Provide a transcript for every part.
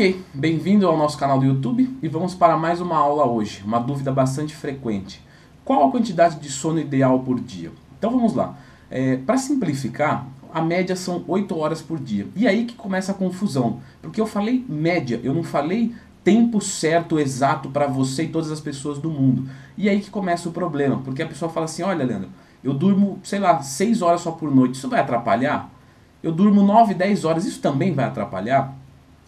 Ok, bem-vindo ao nosso canal do YouTube e vamos para mais uma aula hoje, uma dúvida bastante frequente. Qual a quantidade de sono ideal por dia? Então vamos lá. É, para simplificar, a média são 8 horas por dia. E aí que começa a confusão, porque eu falei média, eu não falei tempo certo, exato para você e todas as pessoas do mundo. E aí que começa o problema, porque a pessoa fala assim, olha Leandro, eu durmo, sei lá, 6 horas só por noite, isso vai atrapalhar? Eu durmo 9, 10 horas, isso também vai atrapalhar?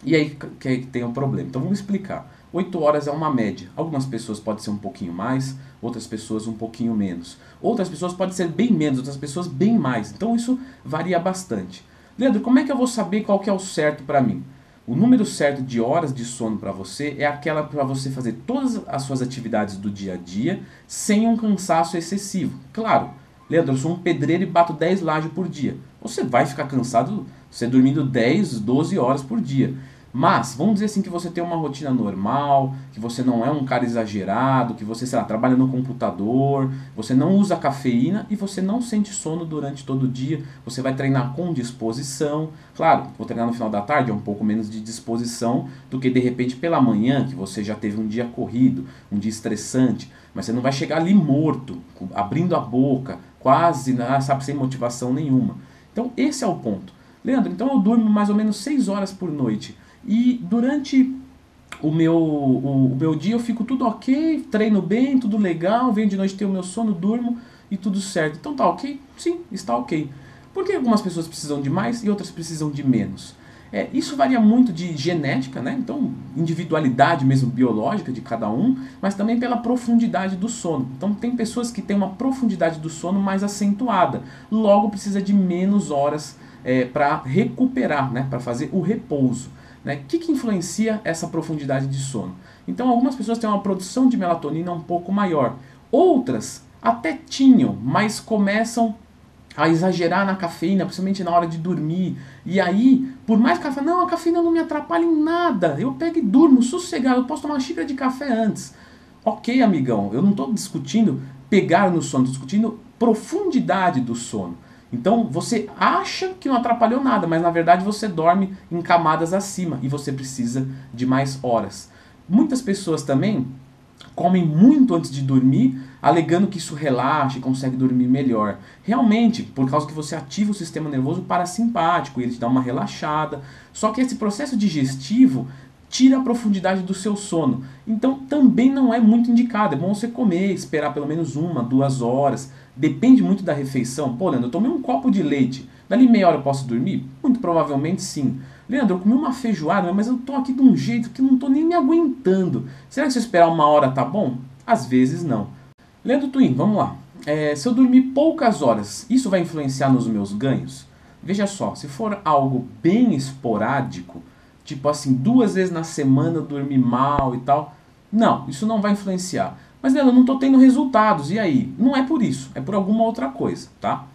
E aí que tem um problema. Então vamos explicar. 8 horas é uma média. Algumas pessoas podem ser um pouquinho mais, outras pessoas um pouquinho menos. Outras pessoas podem ser bem menos, outras pessoas bem mais. Então isso varia bastante. Leandro, como é que eu vou saber qual que é o certo para mim? O número certo de horas de sono para você é aquela para você fazer todas as suas atividades do dia a dia sem um cansaço excessivo. Claro, Leandro, eu sou um pedreiro e bato 10 lajes por dia. Você vai ficar cansado você dormindo 10, 12 horas por dia. Mas, vamos dizer assim que você tem uma rotina normal, que você não é um cara exagerado, que você, sei lá, trabalha no computador, você não usa cafeína e você não sente sono durante todo o dia, você vai treinar com disposição. Claro, vou treinar no final da tarde, é um pouco menos de disposição do que de repente pela manhã, que você já teve um dia corrido, um dia estressante, mas você não vai chegar ali morto, abrindo a boca, quase, né, sabe, sem motivação nenhuma. Então, esse é o ponto. Leandro, então eu durmo mais ou menos 6 horas por noite. E durante o meu, o, o, meu dia eu fico tudo ok, treino bem, tudo legal, venho de noite ter o meu sono, durmo e tudo certo. Então tá ok? Sim, está ok. Por que algumas pessoas precisam de mais e outras precisam de menos? É, isso varia muito de genética, né? então individualidade mesmo biológica de cada um, mas também pela profundidade do sono. Então tem pessoas que têm uma profundidade do sono mais acentuada, logo precisa de menos horas é, para recuperar, né? para fazer o repouso. Né? O que, que influencia essa profundidade de sono? Então, algumas pessoas têm uma produção de melatonina um pouco maior. Outras até tinham, mas começam a exagerar na cafeína, principalmente na hora de dormir. E aí, por mais que ela fale, não, a cafeína não me atrapalha em nada, eu pego e durmo sossegado, eu posso tomar uma xícara de café antes. Ok, amigão, eu não estou discutindo pegar no sono, estou discutindo profundidade do sono. Então você acha que não atrapalhou nada, mas na verdade você dorme em camadas acima e você precisa de mais horas. Muitas pessoas também comem muito antes de dormir, alegando que isso relaxa e consegue dormir melhor. Realmente, por causa que você ativa o sistema nervoso parasimpático ele te dá uma relaxada. Só que esse processo digestivo tira a profundidade do seu sono. Então também não é muito indicado. É bom você comer, esperar pelo menos uma, duas horas. Depende muito da refeição. Pô, Leandro, eu tomei um copo de leite. Dali meia hora eu posso dormir? Muito provavelmente sim. Leandro, eu comi uma feijoada, mas eu tô aqui de um jeito que não tô nem me aguentando. Será que se eu esperar uma hora tá bom? Às vezes não. Leandro Twin, vamos lá. É, se eu dormir poucas horas, isso vai influenciar nos meus ganhos? Veja só, se for algo bem esporádico, tipo assim, duas vezes na semana dormir mal e tal. Não, isso não vai influenciar. Mas eu não estou tendo resultados, e aí? Não é por isso, é por alguma outra coisa, tá?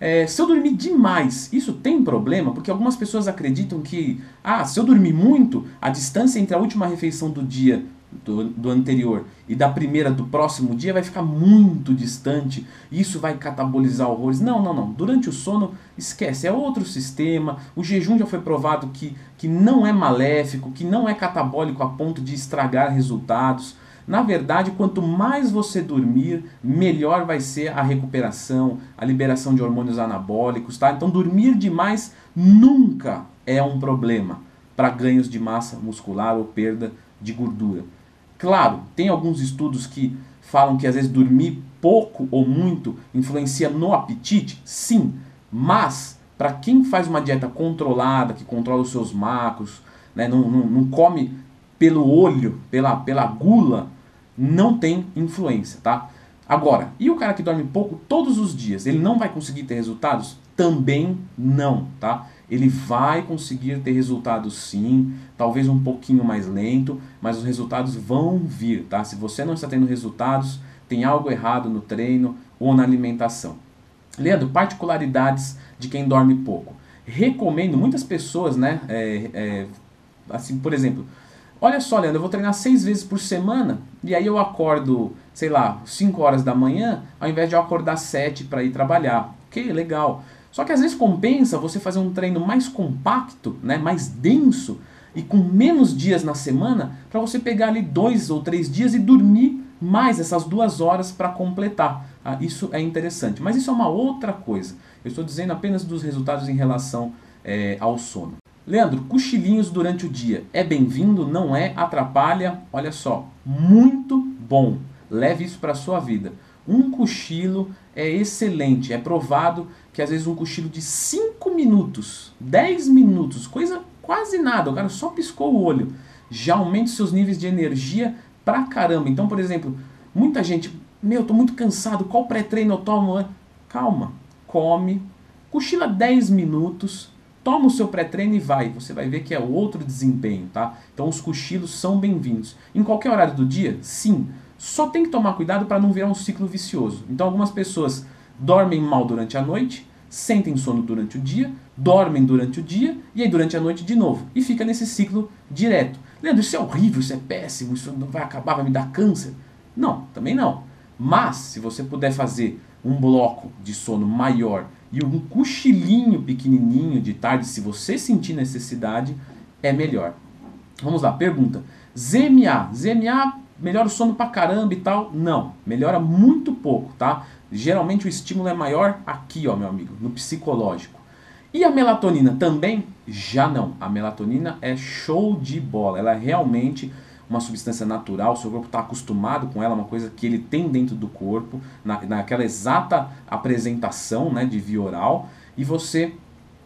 É, se eu dormir demais, isso tem problema? Porque algumas pessoas acreditam que, ah, se eu dormir muito, a distância entre a última refeição do dia do, do anterior e da primeira do próximo dia vai ficar muito distante, isso vai catabolizar horrores. Não, não, não. Durante o sono, esquece, é outro sistema. O jejum já foi provado que, que não é maléfico, que não é catabólico a ponto de estragar resultados. Na verdade, quanto mais você dormir, melhor vai ser a recuperação, a liberação de hormônios anabólicos, tá? Então, dormir demais nunca é um problema para ganhos de massa muscular ou perda de gordura. Claro, tem alguns estudos que falam que às vezes dormir pouco ou muito influencia no apetite, sim, mas para quem faz uma dieta controlada, que controla os seus macros, né, não, não, não come pelo olho, pela, pela gula, não tem influência, tá? Agora, e o cara que dorme pouco todos os dias, ele não vai conseguir ter resultados? Também não, tá? Ele vai conseguir ter resultados sim, talvez um pouquinho mais lento, mas os resultados vão vir, tá? Se você não está tendo resultados, tem algo errado no treino ou na alimentação. Leandro, particularidades de quem dorme pouco. Recomendo, muitas pessoas, né? É, é, assim, por exemplo, olha só, Leandro, eu vou treinar seis vezes por semana e aí eu acordo, sei lá, 5 horas da manhã, ao invés de eu acordar 7 para ir trabalhar. Ok, legal. Só que às vezes compensa você fazer um treino mais compacto, né, mais denso, e com menos dias na semana para você pegar ali dois ou três dias e dormir mais essas duas horas para completar. Ah, isso é interessante, mas isso é uma outra coisa. Eu estou dizendo apenas dos resultados em relação é, ao sono. Leandro, cochilinhos durante o dia é bem-vindo, não é? Atrapalha? Olha só, muito bom. Leve isso para sua vida. Um cochilo é excelente, é provado que às vezes um cochilo de 5 minutos, 10 minutos, coisa quase nada, o cara só piscou o olho, já aumenta os seus níveis de energia pra caramba. Então, por exemplo, muita gente, meu, tô muito cansado, qual pré-treino eu tomo? Calma, come, cochila 10 minutos, toma o seu pré-treino e vai. Você vai ver que é outro desempenho, tá? Então os cochilos são bem-vindos. Em qualquer horário do dia? Sim. Só tem que tomar cuidado para não virar um ciclo vicioso. Então algumas pessoas dormem mal durante a noite, sentem sono durante o dia, dormem durante o dia e aí durante a noite de novo. E fica nesse ciclo direto. Leandro, isso é horrível, isso é péssimo, isso não vai acabar, vai me dar câncer. Não, também não. Mas se você puder fazer um bloco de sono maior e um cochilinho pequenininho de tarde, se você sentir necessidade, é melhor. Vamos lá, pergunta. ZMA, ZMA melhora o sono pra caramba e tal? Não, melhora muito pouco, tá? Geralmente o estímulo é maior aqui, ó, meu amigo, no psicológico. E a melatonina também? Já não. A melatonina é show de bola. Ela realmente uma substância natural, seu corpo está acostumado com ela, uma coisa que ele tem dentro do corpo, na, naquela exata apresentação né, de via oral, e você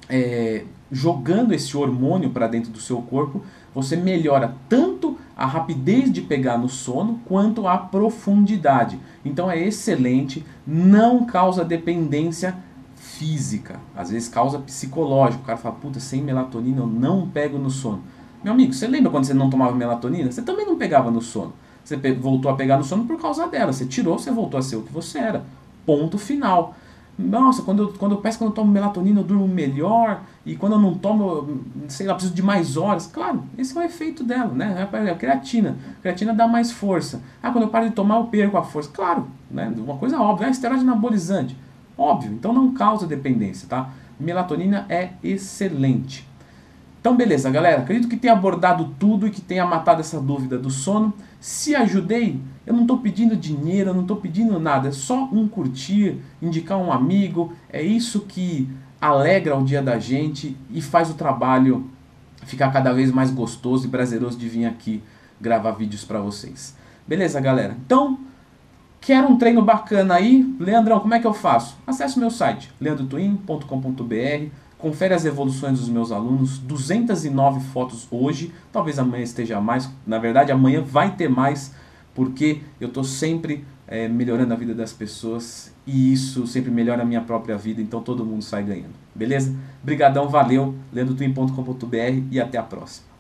é, jogando esse hormônio para dentro do seu corpo, você melhora tanto a rapidez de pegar no sono quanto a profundidade. Então é excelente, não causa dependência física, às vezes causa psicológico. O cara fala, puta, sem melatonina eu não pego no sono. Meu amigo, você lembra quando você não tomava melatonina? Você também não pegava no sono. Você voltou a pegar no sono por causa dela. Você tirou, você voltou a ser o que você era. Ponto final. Nossa, quando eu, quando eu peço, quando eu tomo melatonina, eu durmo melhor. E quando eu não tomo, sei lá, preciso de mais horas. Claro, esse é o efeito dela, né? É a creatina. A creatina dá mais força. Ah, quando eu paro de tomar, eu perco a força. Claro, né? Uma coisa óbvia. Ah, esteroide anabolizante. Óbvio, então não causa dependência, tá? Melatonina é excelente. Então, beleza, galera. Acredito que tenha abordado tudo e que tenha matado essa dúvida do sono. Se ajudei, eu não estou pedindo dinheiro, eu não estou pedindo nada. É só um curtir, indicar um amigo. É isso que alegra o dia da gente e faz o trabalho ficar cada vez mais gostoso e prazeroso de vir aqui gravar vídeos para vocês. Beleza, galera? Então, quer um treino bacana aí? Leandrão, como é que eu faço? Acesse o meu site, leandrotwin.com.br confere as evoluções dos meus alunos, 209 fotos hoje, talvez amanhã esteja mais, na verdade amanhã vai ter mais, porque eu estou sempre é, melhorando a vida das pessoas. E isso sempre melhora a minha própria vida, então todo mundo sai ganhando, beleza? Brigadão, valeu, leandrotwin.com.br e até a próxima.